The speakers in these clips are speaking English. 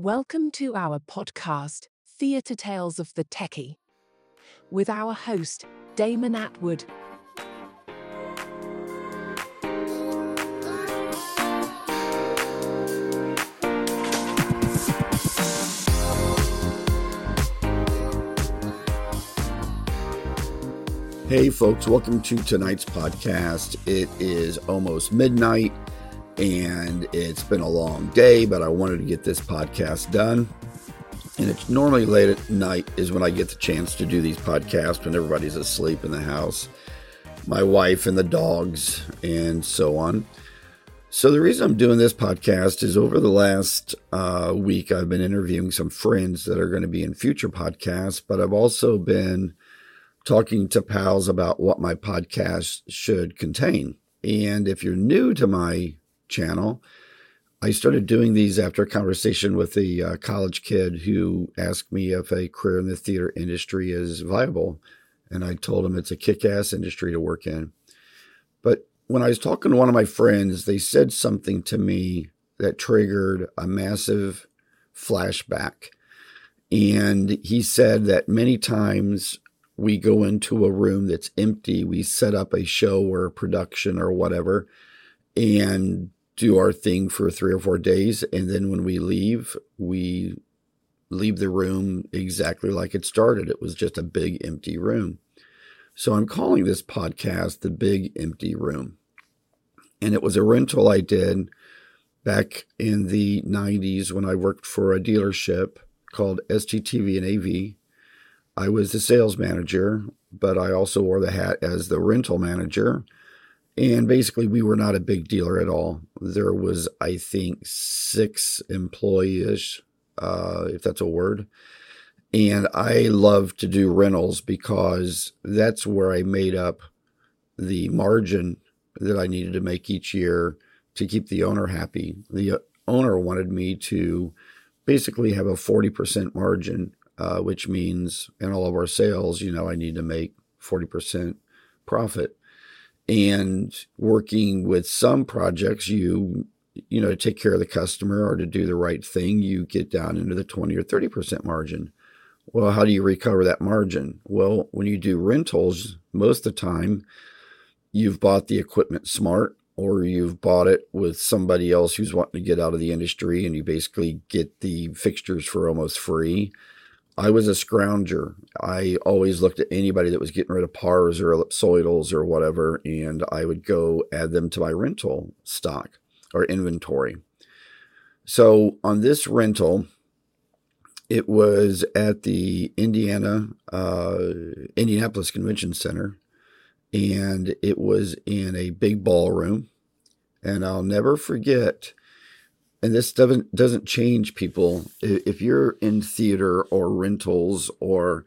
Welcome to our podcast, Theatre Tales of the Techie, with our host, Damon Atwood. Hey, folks, welcome to tonight's podcast. It is almost midnight and it's been a long day, but I wanted to get this podcast done. And it's normally late at night is when I get the chance to do these podcasts when everybody's asleep in the house, my wife and the dogs, and so on. So, the reason I'm doing this podcast is over the last uh, week, I've been interviewing some friends that are going to be in future podcasts, but I've also been talking to pals about what my podcast should contain. And if you're new to my channel, I started doing these after a conversation with a uh, college kid who asked me if a career in the theater industry is viable. And I told him it's a kick ass industry to work in. But when I was talking to one of my friends, they said something to me that triggered a massive flashback. And he said that many times we go into a room that's empty, we set up a show or a production or whatever, and do our thing for three or four days. And then when we leave, we leave the room exactly like it started. It was just a big empty room. So I'm calling this podcast The Big Empty Room. And it was a rental I did back in the 90s when I worked for a dealership called STTV and AV I was the sales manager, but I also wore the hat as the rental manager. And basically, we were not a big dealer at all. There was, I think, six employees, uh, if that's a word. And I love to do rentals because that's where I made up the margin that I needed to make each year to keep the owner happy. The owner wanted me to basically have a 40% margin uh, which means in all of our sales, you know, I need to make 40% profit. And working with some projects, you, you know, to take care of the customer or to do the right thing, you get down into the 20 or 30% margin. Well, how do you recover that margin? Well, when you do rentals, most of the time, you've bought the equipment smart or you've bought it with somebody else who's wanting to get out of the industry and you basically get the fixtures for almost free I was a scrounger. I always looked at anybody that was getting rid of pars or ellipsoidals or whatever, and I would go add them to my rental stock or inventory. So on this rental, it was at the Indiana, uh, Indianapolis Convention Center, and it was in a big ballroom. And I'll never forget and this doesn't doesn't change people. If you're in theater or rentals or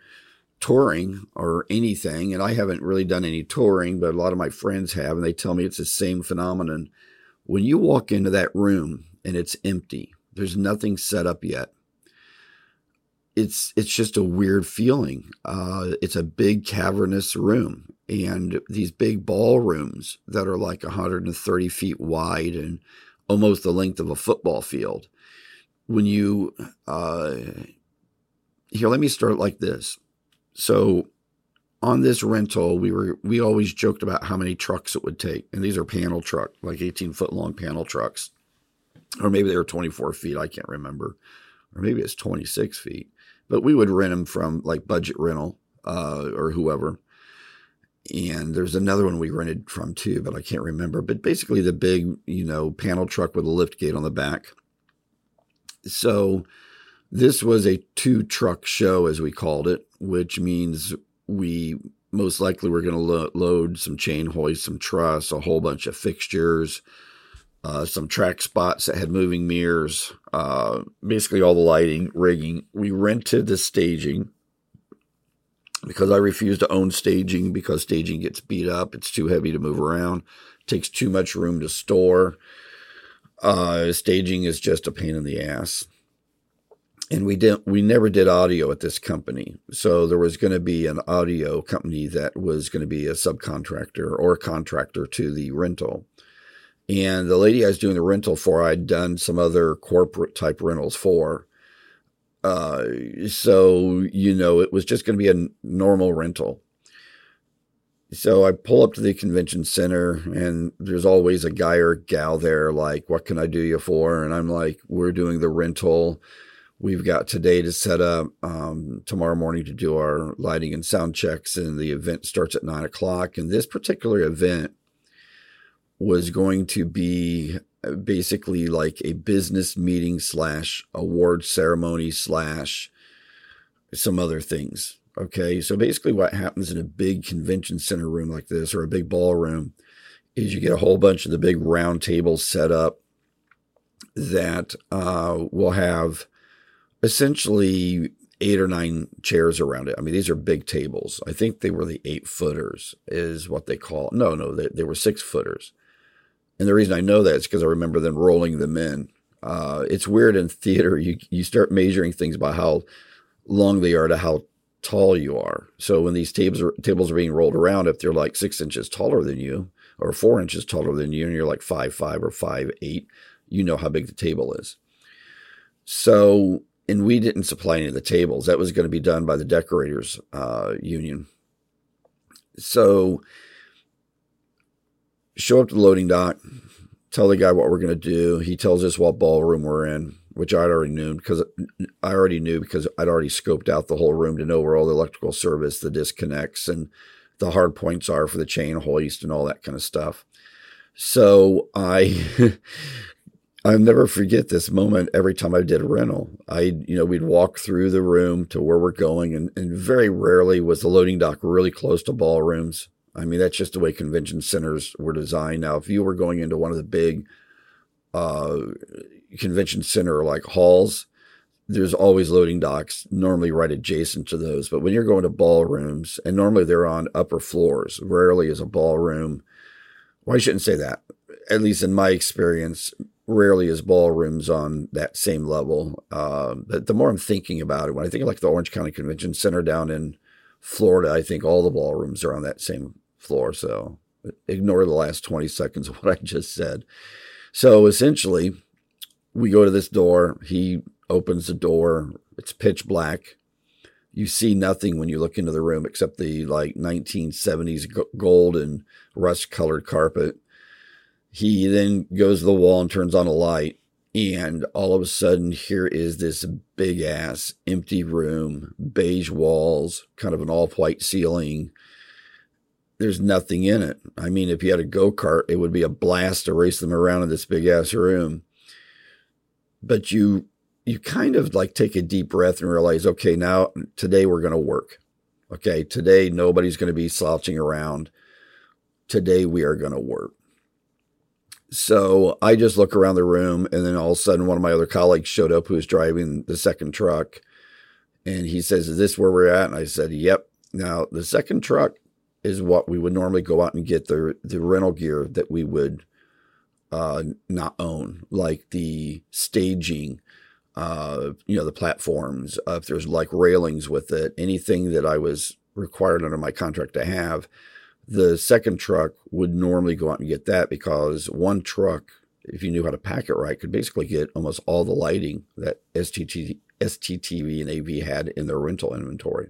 touring or anything and i haven't really done any touring but a lot of my friends have and they tell me it's the same phenomenon. When you walk into that room and it's empty there's nothing set up yet. It's it's just a weird feeling. Uh, it's a big cavernous room and these big ballrooms that are like 130 feet wide and almost the length of a football field. When you, uh, here, let me start like this. So, on this rental, we were we always joked about how many trucks it would take, and these are panel truck, like eighteen foot long panel trucks, or maybe they were twenty four feet. I can't remember, or maybe it's twenty six feet. But we would rent them from like budget rental uh, or whoever, and there's another one we rented from too, but I can't remember. But basically, the big, you know, panel truck with a lift gate on the back. So this was a two truck show, as we called it, which means we most likely were going to lo- load some chain hoist, some truss, a whole bunch of fixtures, uh, some track spots that had moving mirrors, uh, basically all the lighting, rigging. We rented the staging because I refuse to own staging because staging gets beat up. It's too heavy to move around, takes too much room to store. Uh, staging is just a pain in the ass. And we didn't, we never did audio at this company. So there was going to be an audio company that was going to be a subcontractor or a contractor to the rental. And the lady I was doing the rental for, I'd done some other corporate type rentals for Uh, so, you know, it was just going to be a normal rental. So I pull up to the convention center, and there's always a guy or gal there, like, what can I do you for? And I'm like, we're doing the rental. We've got today to set up, um, tomorrow morning to do our lighting and sound checks, and the event starts at nine o'clock. And this particular event was going to be basically like a business meeting slash award ceremony slash some other things. Okay. So basically, what happens in a big convention center room like this or a big ballroom is you get a whole bunch of the big round tables set up that uh, will have essentially eight or nine chairs around it. I mean, these are big tables. I think they were the eight footers, is what they call. No, no, they, they were six footers. And the reason I know that is because I remember them rolling them in. Uh, it's weird in theater. You you start measuring things by how long they are to how tall you are. So when these tables are, tables are being rolled around, if they're like six inches taller than you or four inches taller than you, and you're like five five or five eight, you know how big the table is. So and we didn't supply any of the tables. That was going to be done by the decorators uh, union. So show up to the loading dock, tell the guy what we're going to do. He tells us what ballroom we're in, which I'd already knew because I already knew because I'd already scoped out the whole room to know where all the electrical service, the disconnects, and the hard points are for the chain hoist and all that kind of stuff. So I. I'll never forget this moment every time I did a rental. I, you know, we'd walk through the room to where we're going, and, and very rarely was the loading dock really close to ballrooms. I mean, that's just the way convention centers were designed. Now, if you were going into one of the big uh, convention center like halls, there's always loading docks, normally right adjacent to those. But when you're going to ballrooms, and normally they're on upper floors, rarely is a ballroom. Well, I shouldn't say that. At least in my experience, rarely is ballrooms on that same level. Uh, but the more I'm thinking about it, when I think of like the Orange County Convention Center down in Florida, I think all the ballrooms are on that same floor. So ignore the last 20 seconds of what I just said. So essentially, we go to this door. He opens the door. It's pitch black. You see nothing when you look into the room except the like 1970s gold and rust colored carpet. He then goes to the wall and turns on a light. And all of a sudden, here is this big ass empty room, beige walls, kind of an all white ceiling, there's nothing in it. I mean, if you had a go kart, it would be a blast to race them around in this big ass room. But you you kind of like take a deep breath and realize, okay, now today we're going to work. Okay, today nobody's going to be slouching around. Today we are going to work. So I just look around the room, and then all of a sudden, one of my other colleagues showed up who was driving the second truck. And he says, Is this where we're at? And I said, Yep. Now, the second truck is what we would normally go out and get the the rental gear that we would uh, not own, like the staging, uh, you know, the platforms. Uh, if there's like railings with it, anything that I was required under my contract to have, the second truck would normally go out and get that because one truck, if you knew how to pack it right, could basically get almost all the lighting that STT, STTV and AV had in their rental inventory.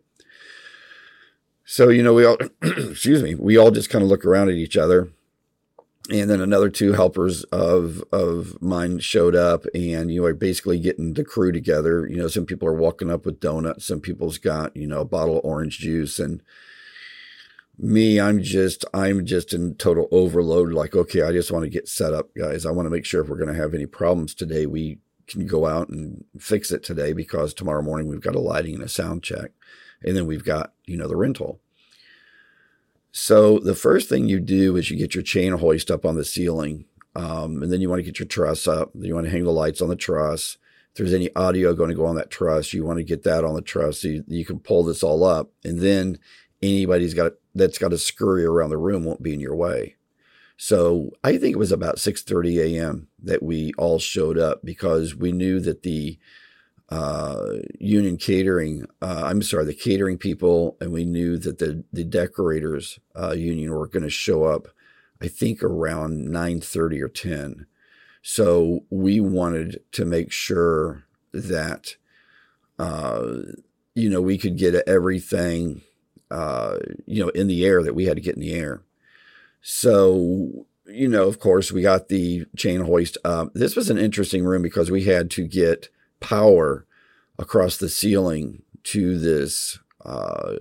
So, you know, we all, excuse me, we all just kind of look around at each other. And then another two helpers of of mine showed up, and you know, are basically getting the crew together. You know, some people are walking up with donuts, some people's got you know a bottle of orange juice, and me, I'm just I'm just in total overload. Like, okay, I just want to get set up, guys. I want to make sure if we're going to have any problems today, we can go out and fix it today because tomorrow morning we've got a lighting and a sound check and then we've got you know the rental so the first thing you do is you get your chain hoist up on the ceiling um, and then you want to get your truss up you want to hang the lights on the truss if there's any audio going to go on that truss you want to get that on the truss so you, you can pull this all up and then anybody's got that's got to scurry around the room won't be in your way so I think it was about 6:30 a.m. that we all showed up because we knew that the uh, union catering. Uh, I'm sorry, the catering people, and we knew that the the decorators uh, union were going to show up. I think around 9:30 or 10. So we wanted to make sure that uh, you know, we could get everything, uh, you know, in the air that we had to get in the air. So, you know, of course, we got the chain hoist up. This was an interesting room because we had to get power across the ceiling to this uh,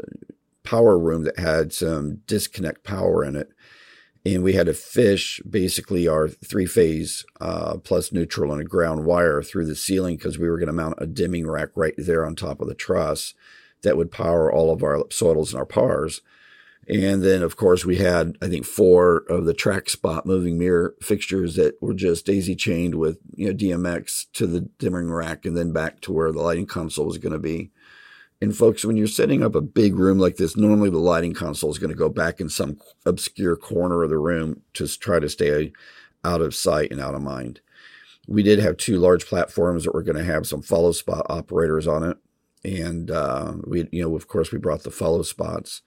power room that had some disconnect power in it. And we had to fish basically our three phase uh, plus neutral and a ground wire through the ceiling because we were going to mount a dimming rack right there on top of the truss that would power all of our ellipsoidals and our pars. And then, of course, we had, I think, four of the track spot moving mirror fixtures that were just daisy chained with, you know, DMX to the dimming rack and then back to where the lighting console was going to be. And folks, when you're setting up a big room like this, normally the lighting console is going to go back in some obscure corner of the room to try to stay out of sight and out of mind. We did have two large platforms that were going to have some follow spot operators on it. And uh, we, you know, of course, we brought the follow spots.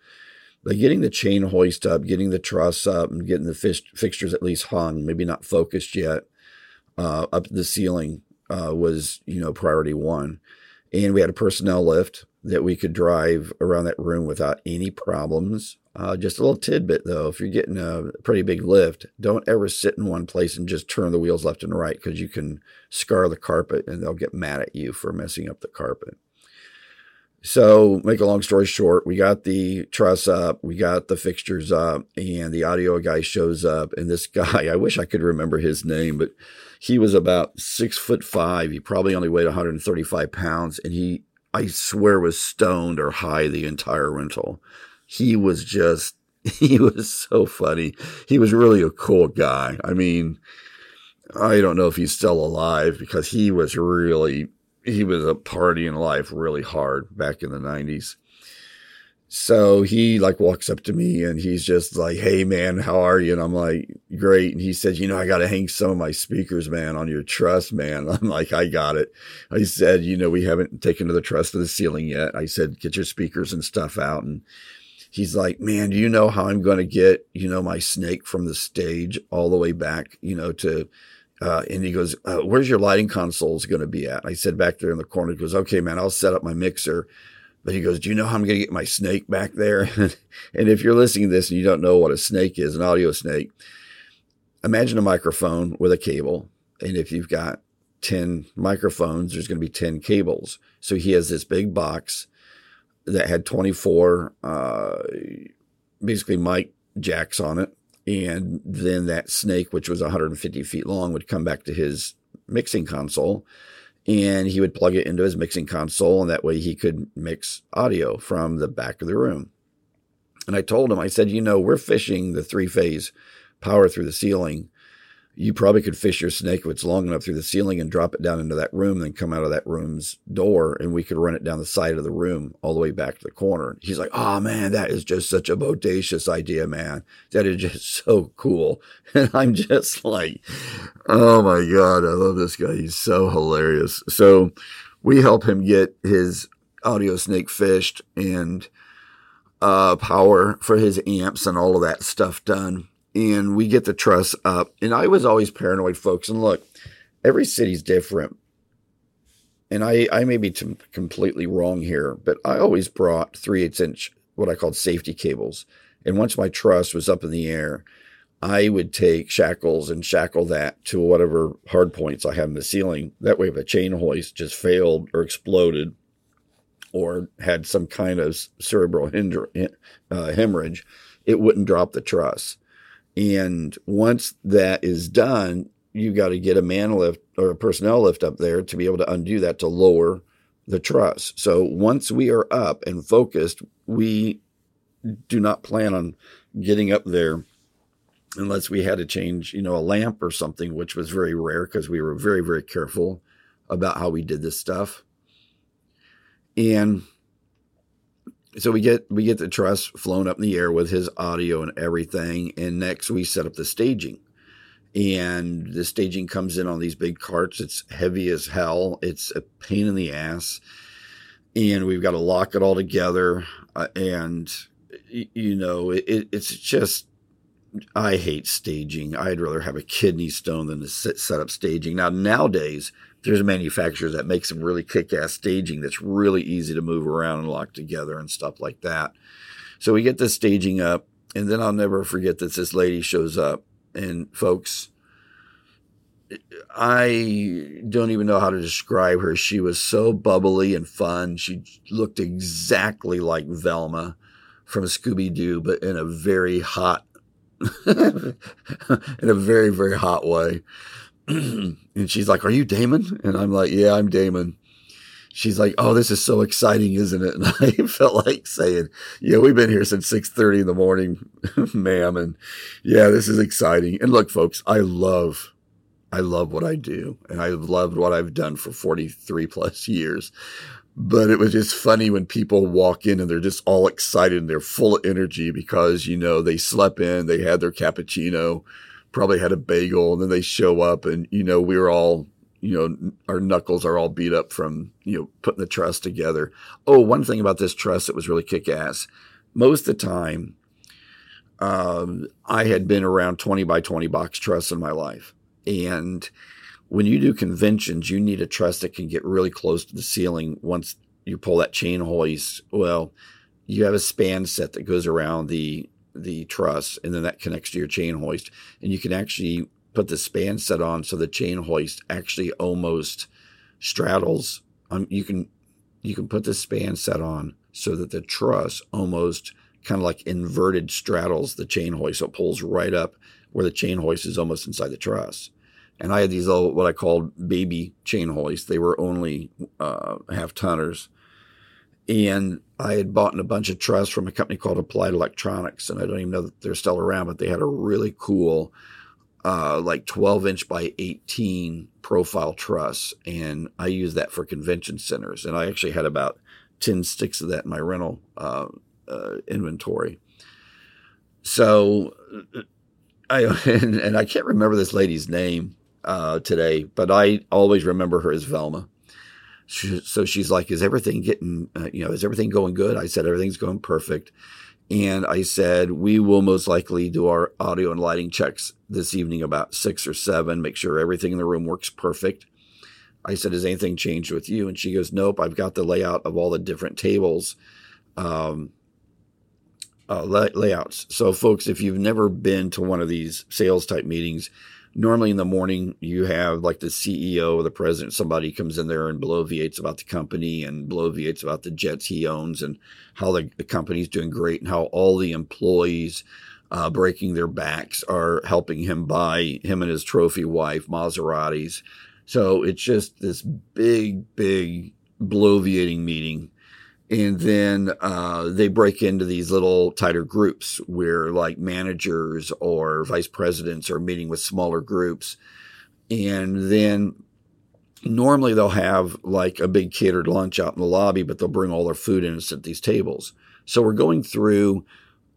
But getting the chain hoist up, getting the truss up, and getting the fish, fixtures at least hung, maybe not focused yet, uh, up the ceiling uh, was, you know, priority one. And we had a personnel lift that we could drive around that room without any problems. Uh, just a little tidbit though, if you're getting a pretty big lift, don't ever sit in one place and just turn the wheels left and right because you can scar the carpet and they'll get mad at you for messing up the carpet. So, make a long story short, we got the truss up, we got the fixtures up, and the audio guy shows up. And this guy, I wish I could remember his name, but he was about six foot five. He probably only weighed 135 pounds, and he I swear was stoned or high the entire rental. He was just, he was so funny. He was really a cool guy. I mean, I don't know if he's still alive because he was really, he was a party in life really hard back in the 90s. So he like walks up to me and he's just like, Hey man, how are you? And I'm like, great. And he said, you know, I got to hang some of my speakers, man, on your truss, man. I'm like, I got it. I said, you know, we haven't taken to the truss to the ceiling yet. I said, get your speakers and stuff out. And he's like, man, do you know how I'm going to get, you know, my snake from the stage all the way back, you know, to, uh, and he goes, uh, where's your lighting consoles going to be at? I said, back there in the corner. He goes, okay, man, I'll set up my mixer but he goes, Do you know how I'm going to get my snake back there? and if you're listening to this and you don't know what a snake is, an audio snake, imagine a microphone with a cable. And if you've got 10 microphones, there's going to be 10 cables. So he has this big box that had 24 uh, basically mic jacks on it. And then that snake, which was 150 feet long, would come back to his mixing console and he would plug it into his mixing console and that way he could mix audio from the back of the room. And I told him, I said, you know, we're fishing the three phase power through the ceiling you probably could fish your snake if it's long enough through the ceiling and drop it down into that room, then come out of that room's door, and we could run it down the side of the room all the way back to the corner. He's like, "Oh man, that is just such a bodacious idea, man. That is just so cool." And I'm just like, "Oh my god, I love this guy. He's so hilarious." So we help him get his audio snake fished and uh, power for his amps and all of that stuff done and we get the truss up. And I was always paranoid, folks. And look, every city's different. And I, I may be t- completely wrong here, but I always brought 3 8 inch, what I called safety cables. And once my truss was up in the air, I would take shackles and shackle that to whatever hard points I had in the ceiling. That way, if a chain hoist just failed or exploded or had some kind of cerebral hinder, uh, hemorrhage, it wouldn't drop the truss. And once that is done, you got to get a man lift or a personnel lift up there to be able to undo that to lower the truss. So once we are up and focused, we do not plan on getting up there unless we had to change, you know, a lamp or something, which was very rare because we were very, very careful about how we did this stuff. And so we get we get the truss flown up in the air with his audio and everything and next we set up the staging. And the staging comes in on these big carts. It's heavy as hell. It's a pain in the ass. And we've got to lock it all together uh, and you know it, it's just i hate staging. I'd rather have a kidney stone than to set, set up staging. Now nowadays there's manufacturers that make some really kick-ass staging that's really easy to move around and lock together and stuff like that. So we get the staging up, and then I'll never forget that this lady shows up, and folks, I don't even know how to describe her. She was so bubbly and fun. She looked exactly like Velma from Scooby Doo, but in a very hot, in a very very hot way. and she's like, "Are you Damon?" And I'm like, "Yeah, I'm Damon." She's like, "Oh, this is so exciting, isn't it?" And I felt like saying, "Yeah, we've been here since 6:30 in the morning, ma'am, and yeah, this is exciting." And look, folks, I love I love what I do, and I've loved what I've done for 43 plus years. But it was just funny when people walk in and they're just all excited and they're full of energy because, you know, they slept in, they had their cappuccino, probably had a bagel and then they show up and, you know, we are all, you know, our knuckles are all beat up from, you know, putting the truss together. Oh, one thing about this truss that was really kick ass. Most of the time, um, I had been around 20 by 20 box truss in my life. And when you do conventions, you need a truss that can get really close to the ceiling once you pull that chain hoist. Well, you have a span set that goes around the the truss, and then that connects to your chain hoist. And you can actually put the span set on so the chain hoist actually almost straddles. Um, you can you can put the span set on so that the truss almost kind of like inverted straddles the chain hoist. So it pulls right up where the chain hoist is almost inside the truss. And I had these little, what I called baby chain hoists. They were only uh, half tonners and I had bought a bunch of truss from a company called Applied Electronics, and I don't even know that they're still around, but they had a really cool, uh, like 12 inch by 18 profile truss, and I used that for convention centers, and I actually had about 10 sticks of that in my rental uh, uh, inventory. So, I and, and, I can't remember this lady's name uh, today, but I always remember her as Velma so she's like, "Is everything getting, uh, you know, is everything going good?" I said, "Everything's going perfect." And I said, "We will most likely do our audio and lighting checks this evening about six or seven. Make sure everything in the room works perfect." I said, "Has anything changed with you?" And she goes, "Nope. I've got the layout of all the different tables." Um, uh, layouts. So, folks, if you've never been to one of these sales type meetings, normally in the morning you have like the CEO or the president, somebody comes in there and bloviates about the company and bloviates about the jets he owns and how the, the company's doing great and how all the employees uh, breaking their backs are helping him buy him and his trophy wife Maseratis. So it's just this big, big bloviating meeting and then uh, they break into these little tighter groups where like managers or vice presidents are meeting with smaller groups. And then normally they'll have like a big catered lunch out in the lobby but they'll bring all their food in and sit at these tables. So we're going through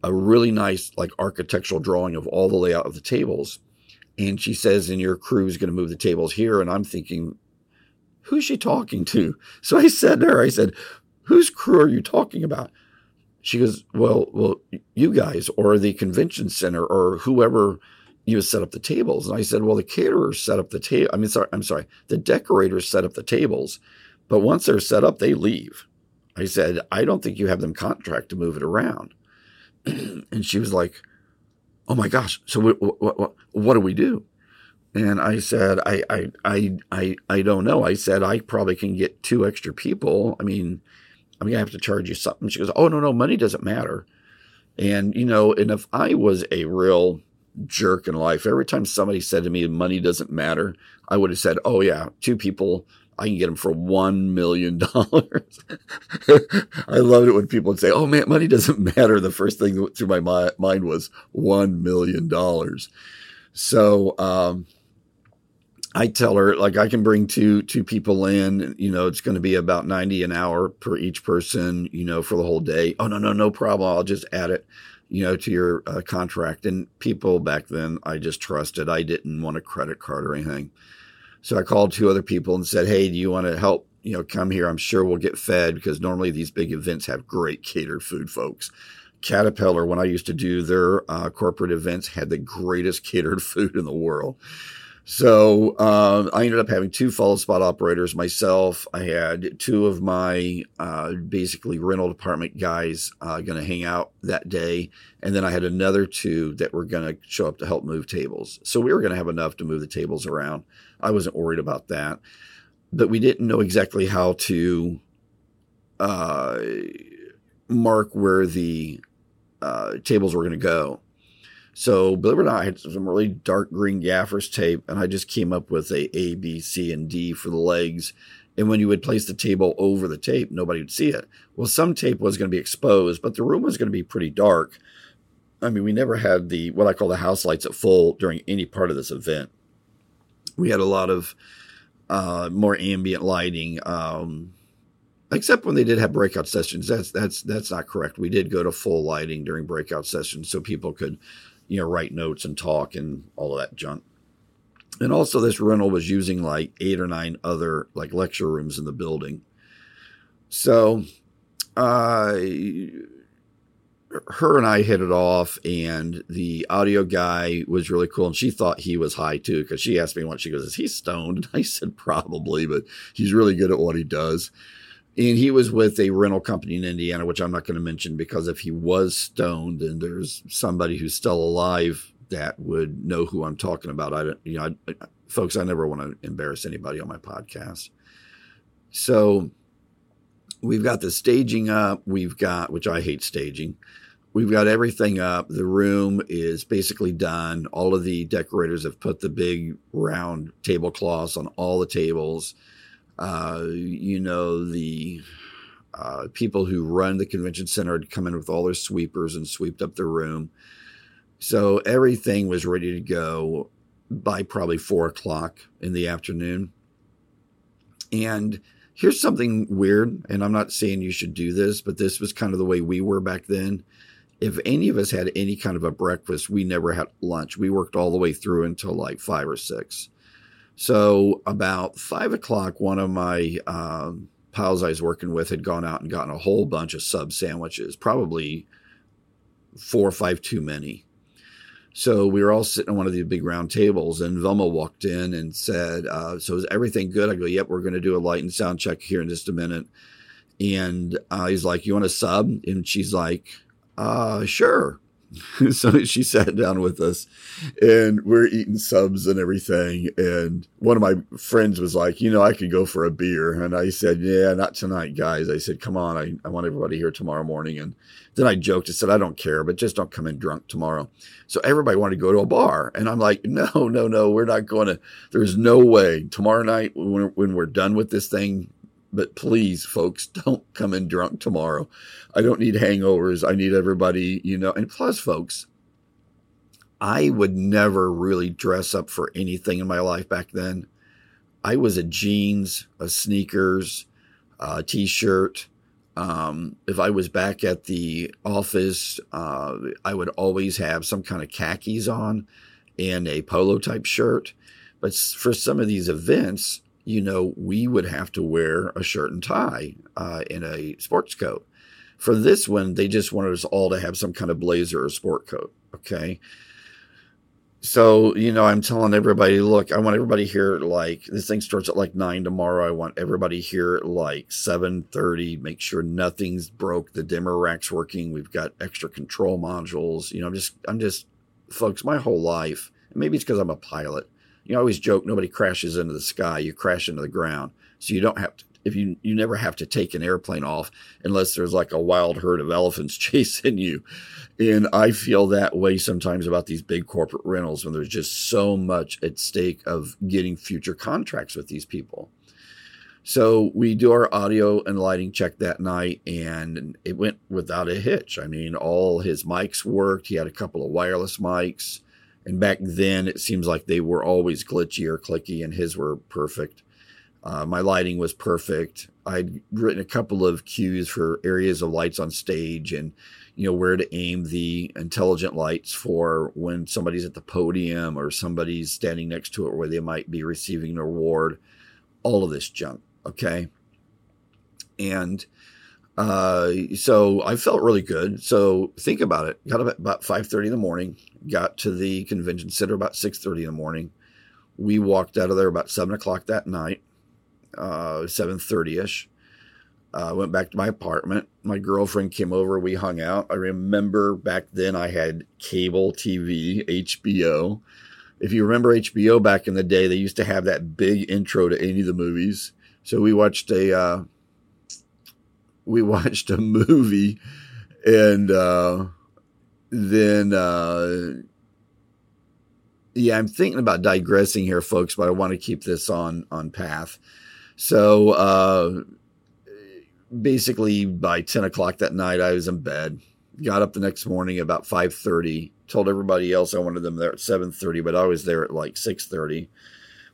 a really nice like architectural drawing of all the layout of the tables. And she says and your crew is going to move the tables here. And i'm thinking who's she talking to? So i said to her i said whose crew are you talking about? She goes, well, well, you guys or the convention center or whoever you set up the tables. And I said, well, the caterers set up the table. I mean, sorry, I'm sorry. The decorators set up the tables, but once they're set up, they leave. I said, I don't think you have them contract to move it around. and she was like, oh my gosh. So what, what, what, what do we do? And I said, I, I, I, I, I don't know. I said, I probably can get two extra people. I mean, I'm gonna have to charge you something. She goes, Oh no, no, money doesn't matter. And you know, and if I was a real jerk in life, every time somebody said to me money doesn't matter, I would have said, Oh yeah, two people, I can get them for one million dollars. I loved it when people would say, "Oh man, money doesn't matter." The first thing that went through my mind was one million dollars. So um, I tell her like I can bring two two people in. You know, it's going to be about ninety an hour per each person. You know, for the whole day. Oh no no no problem. I'll just add it. You know, to your uh, contract. And people back then, I just trusted. I didn't want a credit card or anything. So I called two other people and said, "Hey, do you want to help? You know, come here. I'm sure we'll get fed because normally these big events have great catered food, folks." Caterpillar, when I used to do their uh, corporate events, had the greatest catered food in the world. So uh, I ended up having two follow spot operators myself. I had two of my uh, basically rental department guys uh, going to hang out that day, and then I had another two that were going to show up to help move tables. So we were going to have enough to move the tables around. I wasn't worried about that, but we didn't know exactly how to uh, mark where the uh, tables were going to go. So believe it or not, I had some really dark green gaffers tape, and I just came up with a A, B, C, and D for the legs. And when you would place the table over the tape, nobody would see it. Well, some tape was going to be exposed, but the room was going to be pretty dark. I mean, we never had the what I call the house lights at full during any part of this event. We had a lot of uh, more ambient lighting, um, except when they did have breakout sessions. That's that's that's not correct. We did go to full lighting during breakout sessions so people could you know, write notes and talk and all of that junk. And also, this rental was using like eight or nine other like lecture rooms in the building. So, uh, her and I hit it off, and the audio guy was really cool. And she thought he was high too, because she asked me once, she goes, Is he stoned? And I said, Probably, but he's really good at what he does and he was with a rental company in Indiana, which I'm not going to mention because if he was stoned and there's somebody who's still alive that would know who I'm talking about, I don't, you know, I, folks, I never want to embarrass anybody on my podcast. So we've got the staging up. We've got, which I hate staging. We've got everything up. The room is basically done. All of the decorators have put the big round tablecloths on all the tables uh, you know, the uh, people who run the convention center had come in with all their sweepers and swept up the room. So everything was ready to go by probably four o'clock in the afternoon. And here's something weird, and I'm not saying you should do this, but this was kind of the way we were back then. If any of us had any kind of a breakfast, we never had lunch. We worked all the way through until like five or six. So about five o'clock, one of my um, pals I was working with had gone out and gotten a whole bunch of sub sandwiches, probably four or five too many. So we were all sitting on one of the big round tables, and Velma walked in and said, uh, "So is everything good?" I go, "Yep, we're going to do a light and sound check here in just a minute." And uh, he's like, "You want a sub?" And she's like, uh, "Sure." so she sat down with us and we're eating subs and everything. And one of my friends was like, you know, I could go for a beer. And I said, yeah, not tonight, guys. I said, come on. I, I want everybody here tomorrow morning. And then I joked, and said, I don't care, but just don't come in drunk tomorrow. So everybody wanted to go to a bar. And I'm like, no, no, no, we're not going to, there's no way tomorrow night when, when we're done with this thing, but please, folks, don't come in drunk tomorrow. I don't need hangovers. I need everybody, you know. And plus, folks, I would never really dress up for anything in my life back then. I was a jeans, a sneakers, a t-shirt. Um, if I was back at the office, uh, I would always have some kind of khakis on and a polo type shirt. But for some of these events, you know, we would have to wear a shirt and tie uh, a sports coat. For this one, they just wanted us all to have some kind of blazer or sport coat. Okay. So, you know, I'm telling everybody, look, I want everybody here like this thing starts at like nine tomorrow. I want everybody here at like 7:30. Make sure nothing's broke. The dimmer rack's working. We've got extra control modules. You know, I'm just I'm just folks, my whole life, maybe it's because I'm a pilot you always joke nobody crashes into the sky, you crash into the ground. So you don't have to if you you never have to take an airplane off unless there's like a wild herd of elephants chasing you. And I feel that way sometimes about these big corporate rentals when there's just so much at stake of getting future contracts with these people. So we do our audio and lighting check that night, and it went without a hitch. I mean, all his mics worked. He had a couple of wireless mics. And back then, it seems like they were always glitchy or clicky, and his were perfect. Uh, my lighting was perfect. I'd written a couple of cues for areas of lights on stage and, you know, where to aim the intelligent lights for when somebody's at the podium or somebody's standing next to it where they might be receiving an award. All of this junk. Okay. And uh, so I felt really good. So think about it. Got up about 5.30 in the morning, got to the convention center about 6.30 in the morning, we walked out of there about seven o'clock that night, uh, seven thirty ish. I uh, went back to my apartment. My girlfriend came over. We hung out. I remember back then I had cable TV, HBO. If you remember HBO back in the day, they used to have that big intro to any of the movies. So we watched a uh, we watched a movie, and uh, then uh, yeah, I'm thinking about digressing here, folks, but I want to keep this on on path. So uh, basically, by ten o'clock that night, I was in bed. Got up the next morning about five thirty. Told everybody else I wanted them there at seven thirty, but I was there at like six thirty.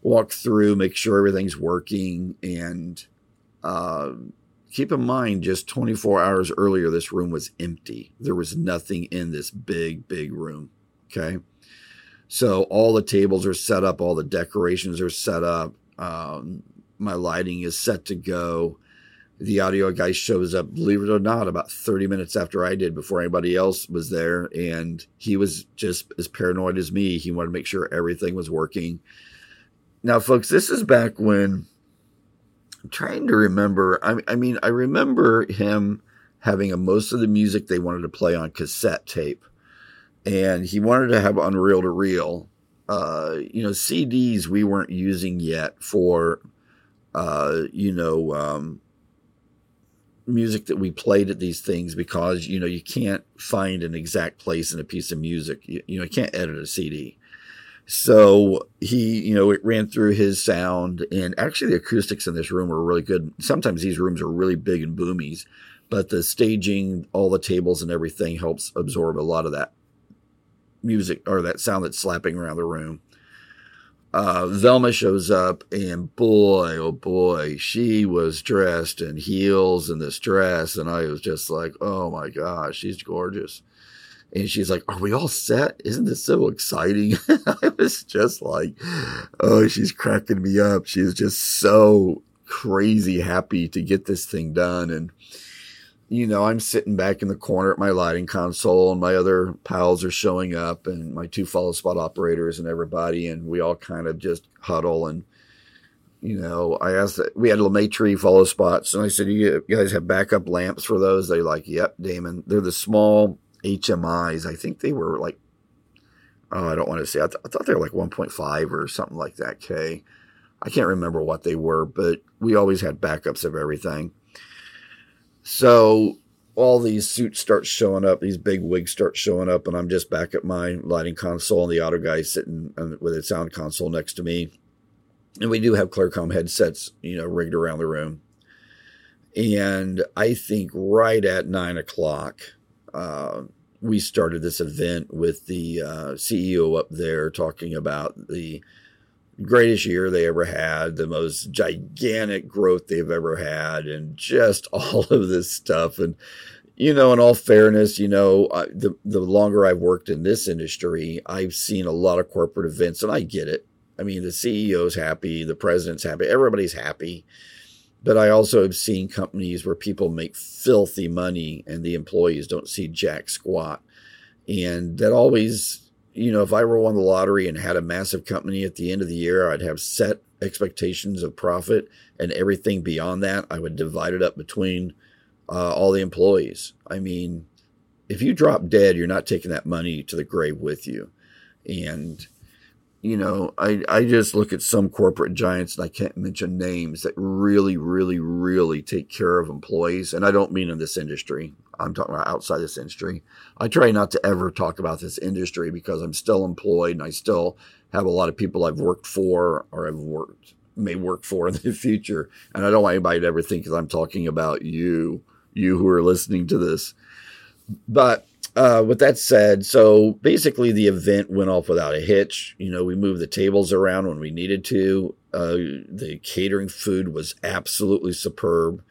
Walk through, make sure everything's working, and uh, keep in mind, just 24 hours earlier, this room was empty. There was nothing in this big, big room. Okay. So all the tables are set up, all the decorations are set up. Um, my lighting is set to go. The audio guy shows up, believe it or not, about 30 minutes after I did, before anybody else was there. And he was just as paranoid as me. He wanted to make sure everything was working. Now, folks, this is back when Trying to remember. I, I mean, I remember him having a, most of the music they wanted to play on cassette tape and he wanted to have Unreal to Reel. Uh, you know, CDs we weren't using yet for, uh, you know, um, music that we played at these things because you know you can't find an exact place in a piece of music. You, you know, you can't edit a CD. So he, you know, it ran through his sound, and actually the acoustics in this room were really good. Sometimes these rooms are really big and boomies, but the staging, all the tables and everything helps absorb a lot of that music or that sound that's slapping around the room. Uh, Velma shows up, and boy, oh boy, she was dressed in heels and this dress, and I was just like, oh my gosh, she's gorgeous. And she's like, Are we all set? Isn't this so exciting? I was just like, Oh, she's cracking me up. She's just so crazy happy to get this thing done. And you know, I'm sitting back in the corner at my lighting console, and my other pals are showing up, and my two follow spot operators and everybody, and we all kind of just huddle. And you know, I asked that we had LeMaitre follow spots, and I said, "You guys have backup lamps for those?" They're like, "Yep, Damon." They're the small HMIs. I think they were like, oh, I don't want to say. I, th- I thought they were like 1.5 or something like that K. I can't remember what they were, but we always had backups of everything. So all these suits start showing up, these big wigs start showing up, and I'm just back at my lighting console, and the auto guy sitting uh, with a sound console next to me. And we do have Clearcom headsets, you know, rigged around the room. And I think right at nine o'clock, uh, we started this event with the uh, CEO up there talking about the greatest year they ever had, the most gigantic growth they've ever had, and just all of this stuff. And, you know, in all fairness, you know, I, the, the longer I've worked in this industry, I've seen a lot of corporate events, and I get it. I mean, the CEO's happy, the president's happy, everybody's happy. But I also have seen companies where people make filthy money and the employees don't see jack squat. And that always you know, if I were won the lottery and had a massive company at the end of the year, I'd have set expectations of profit, and everything beyond that, I would divide it up between uh, all the employees. I mean, if you drop dead, you're not taking that money to the grave with you. And, you know, I, I just look at some corporate giants, and I can't mention names, that really, really, really take care of employees. And I don't mean in this industry. I'm talking about outside this industry. I try not to ever talk about this industry because I'm still employed and I still have a lot of people I've worked for or I've worked may work for in the future. And I don't want anybody to ever think that I'm talking about you, you who are listening to this. But uh, with that said, so basically the event went off without a hitch. You know, we moved the tables around when we needed to. Uh, the catering food was absolutely superb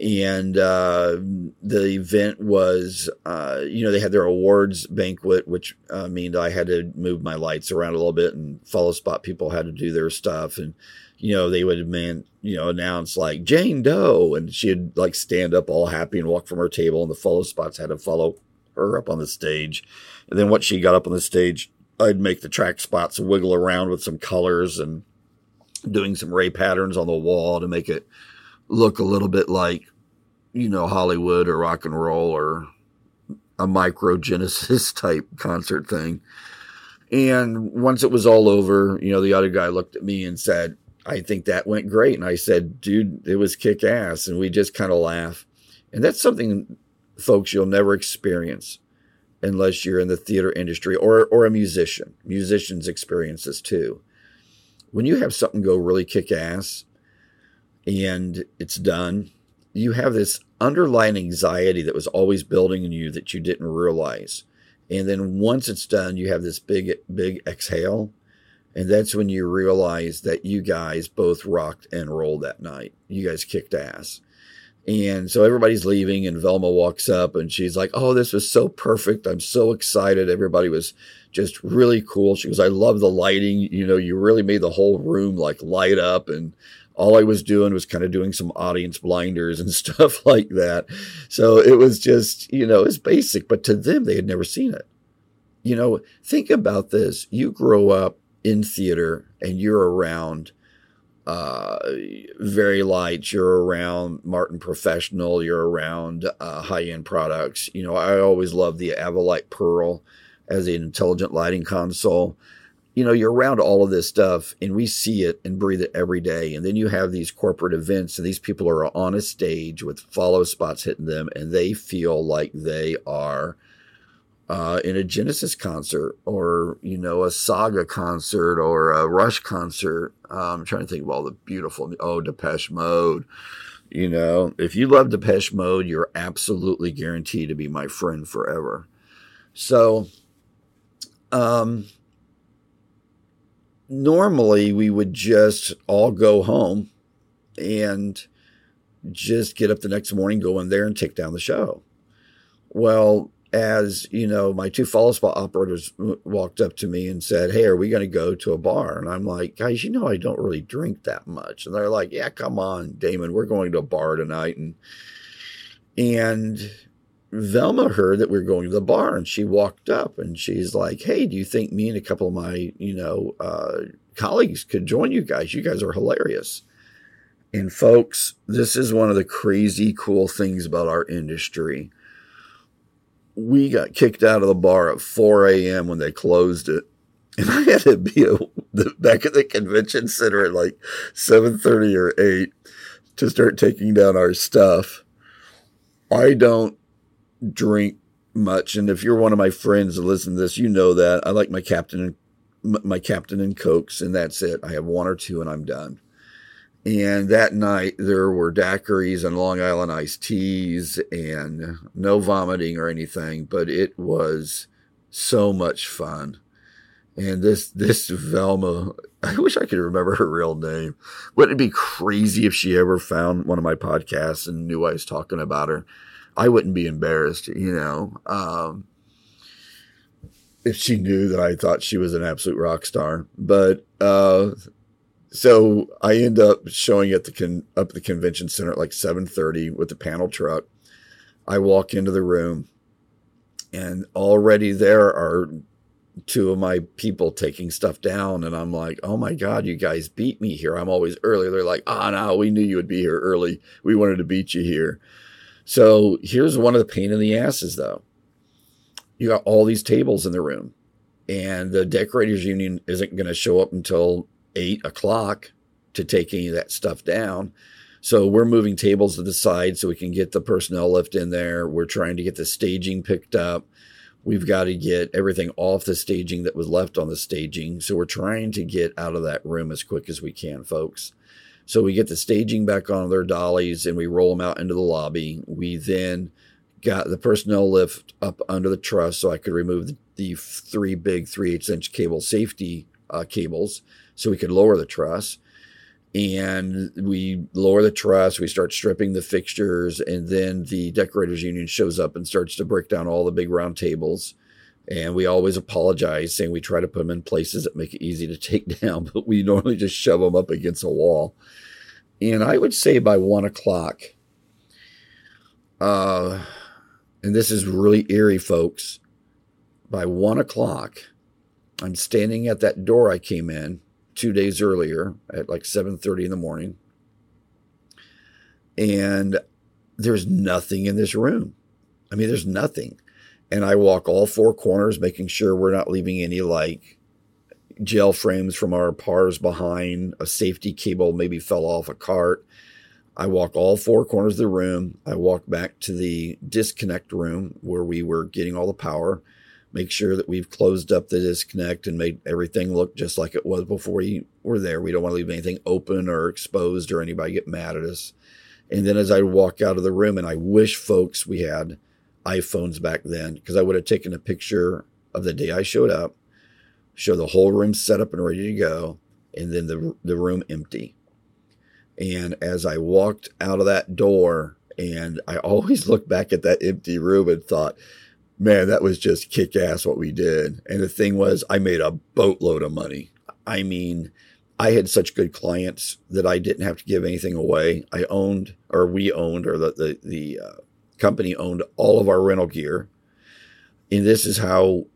and uh, the event was, uh, you know, they had their awards banquet, which uh, I had to move my lights around a little bit, and follow spot people had to do their stuff, and you know, they would man, you know, announce like Jane Doe, and she'd like stand up all happy and walk from her table, and the follow spots had to follow her up on the stage, and then once she got up on the stage, I'd make the track spots wiggle around with some colors and doing some ray patterns on the wall to make it look a little bit like, you know, Hollywood or rock and roll or a micro Genesis type concert thing. And once it was all over, you know, the other guy looked at me and said, I think that went great. And I said, dude, it was kick ass. And we just kind of laugh. And that's something, folks, you'll never experience unless you're in the theater industry or, or a musician. Musicians experience this too. When you have something go really kick ass and it's done, you have this underlying anxiety that was always building in you that you didn't realize. And then once it's done, you have this big, big exhale. And that's when you realize that you guys both rocked and rolled that night. You guys kicked ass. And so everybody's leaving, and Velma walks up and she's like, Oh, this was so perfect. I'm so excited. Everybody was just really cool. She goes, I love the lighting. You know, you really made the whole room like light up. And all I was doing was kind of doing some audience blinders and stuff like that. So it was just, you know, it's basic, but to them, they had never seen it. You know, think about this. You grow up in theater and you're around uh, Vari-Lite. You're around Martin Professional. You're around uh, high end products. You know, I always love the Avolites Pearl as an intelligent lighting console. You know, you're around all of this stuff and we see it and breathe it every day. And then you have these corporate events and these people are on a stage with follow spots hitting them and they feel like they are uh, in a Genesis concert or, you know, a Saga concert or a Rush concert. Uh, I'm trying to think of all the beautiful, oh, Depeche Mode. You know, if you love Depeche Mode, you're absolutely guaranteed to be my friend forever. So, um, normally we would just all go home and just get up the next morning, go in there and take down the show. Well, as you know, my two follow spot operators walked up to me and said, Hey, are we going to go to a bar? And I'm like, Guys, you know, I don't really drink that much. And they're like, Yeah, come on, Damon, we're going to a bar tonight. And, and Velma heard that we are going to the bar and she walked up and she's like, Hey, do you think me and a couple of my, you know, uh, colleagues could join you guys? You guys are hilarious. And folks, this is one of the crazy cool things about our industry we got kicked out of the bar at 4 a.m. when they closed it. And I had to be a, the, back at the convention center at like 7.30 or 8 to start taking down our stuff. I don't drink much. And if you're one of my friends that listen to this, you know that. I like my captain and my captain and cokes, and that's it. I have one or two and I'm done. And that night there were daiquiris and Long Island iced teas and no vomiting or anything, but it was so much fun. And this this Velma, I wish I could remember her real name. Wouldn't it be crazy if she ever found one of my podcasts and knew I was talking about her? I wouldn't be embarrassed, you know. Um, if she knew that I thought she was an absolute rock star. But uh, so I end up showing at the con- up at the convention center at like 7:30 with the panel truck. I walk into the room and already there are two of my people taking stuff down and I'm like, "Oh my god, you guys beat me here. I'm always early." They're like, "Ah, oh, no, we knew you would be here early. We wanted to beat you here." So, here's one of the pain in the asses though. You got all these tables in the room and the decorators union isn't going to show up until eight o'clock to take any of that stuff down. So we're moving tables to the side so we can get the personnel lift in there. We're trying to get the staging picked up. We've got to get everything off the staging that was left on the staging. So we're trying to get out of that room as quick as we can, folks. So we get the staging back on their dollies and we roll them out into the lobby. We then got the personnel lift up under the truss so I could remove the, three big 3 8 inch cable safety uh, cables so we could lower the truss. And we lower the truss, we start stripping the fixtures, and then the decorators union shows up and starts to break down all the big round tables. And we always apologize, saying we try to put them in places that make it easy to take down, but we normally just shove them up against a wall. And I would say by one o'clock, uh, and this is really eerie, folks. By one o'clock, I'm standing at that door I came in two days earlier at like 7:30 in the morning, and there's nothing in this room. I mean, there's nothing. And I walk all four corners, making sure we're not leaving any like gel frames from our pars behind. A safety cable maybe fell off a cart. I walk all four corners of the room. I walk back to the disconnect room where we were getting all the power. Make sure that we've closed up the disconnect and made everything look just like it was before we were there. We don't want to leave anything open or exposed or anybody get mad at us. And then as I walk out of the room, and I wish folks we had iPhones back then because I would have taken a picture of the day I showed up, show the whole room set up and ready to go, and then the the room empty. And as I walked out of that door, and I always look back at that empty room and thought, man, that was just kick ass what we did. And the thing was, I made a boatload of money. I mean, I had such good clients that I didn't have to give anything away. I owned, or we owned, or the the, the uh, company owned all of our rental gear. And this is how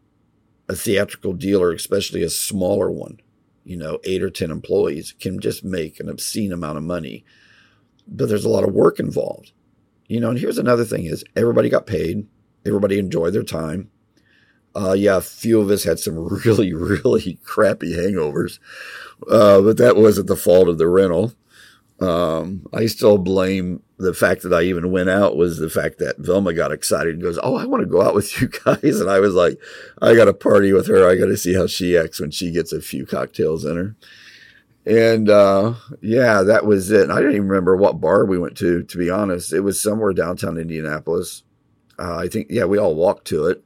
a theatrical dealer, especially a smaller one, you know, eight or 10 employees, can just make an obscene amount of money. But there's a lot of work involved. You know, and here's another thing is everybody got paid. Everybody enjoyed their time. Uh, yeah, a few of us had some really, really crappy hangovers, uh, but that wasn't the fault of the rental. Um, I still blame the fact that I even went out was the fact that Velma got excited and goes, "Oh, I want to go out with you guys," and I was like, "I got to party with her. I got to see how she acts when she gets a few cocktails in her." And uh, yeah, that was it. And I didn't even remember what bar we went to. To be honest, it was somewhere downtown Indianapolis. Uh, I think yeah, we all walked to it,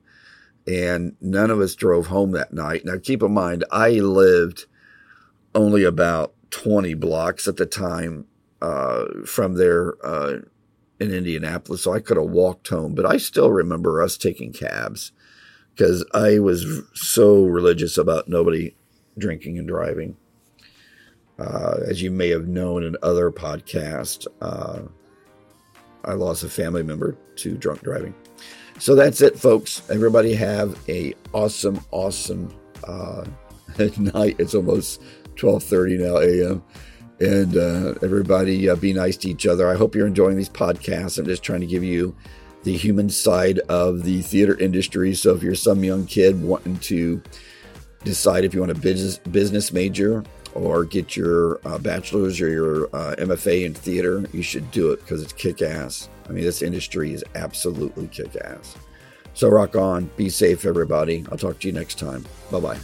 and none of us drove home that night. Now, keep in mind, I lived only about 20 blocks at the time uh, from there uh, in Indianapolis, so I could have walked home. But I still remember us taking cabs because I was so religious about nobody drinking and driving. Uh, as you may have known in other podcasts, uh, I lost a family member to drunk driving. So that's it, folks. Everybody have a awesome, awesome uh, night. It's almost 12:30 now a.m. And uh, everybody uh, be nice to each other. I hope you're enjoying these podcasts. I'm just trying to give you the human side of the theater industry. So if you're some young kid wanting to decide if you want a business business major or get your uh, bachelor's or your uh, MFA in theater, you should do it because it's kick ass. I mean, this industry is absolutely kick ass. So rock on. Be safe, everybody. I'll talk to you next time. Bye bye.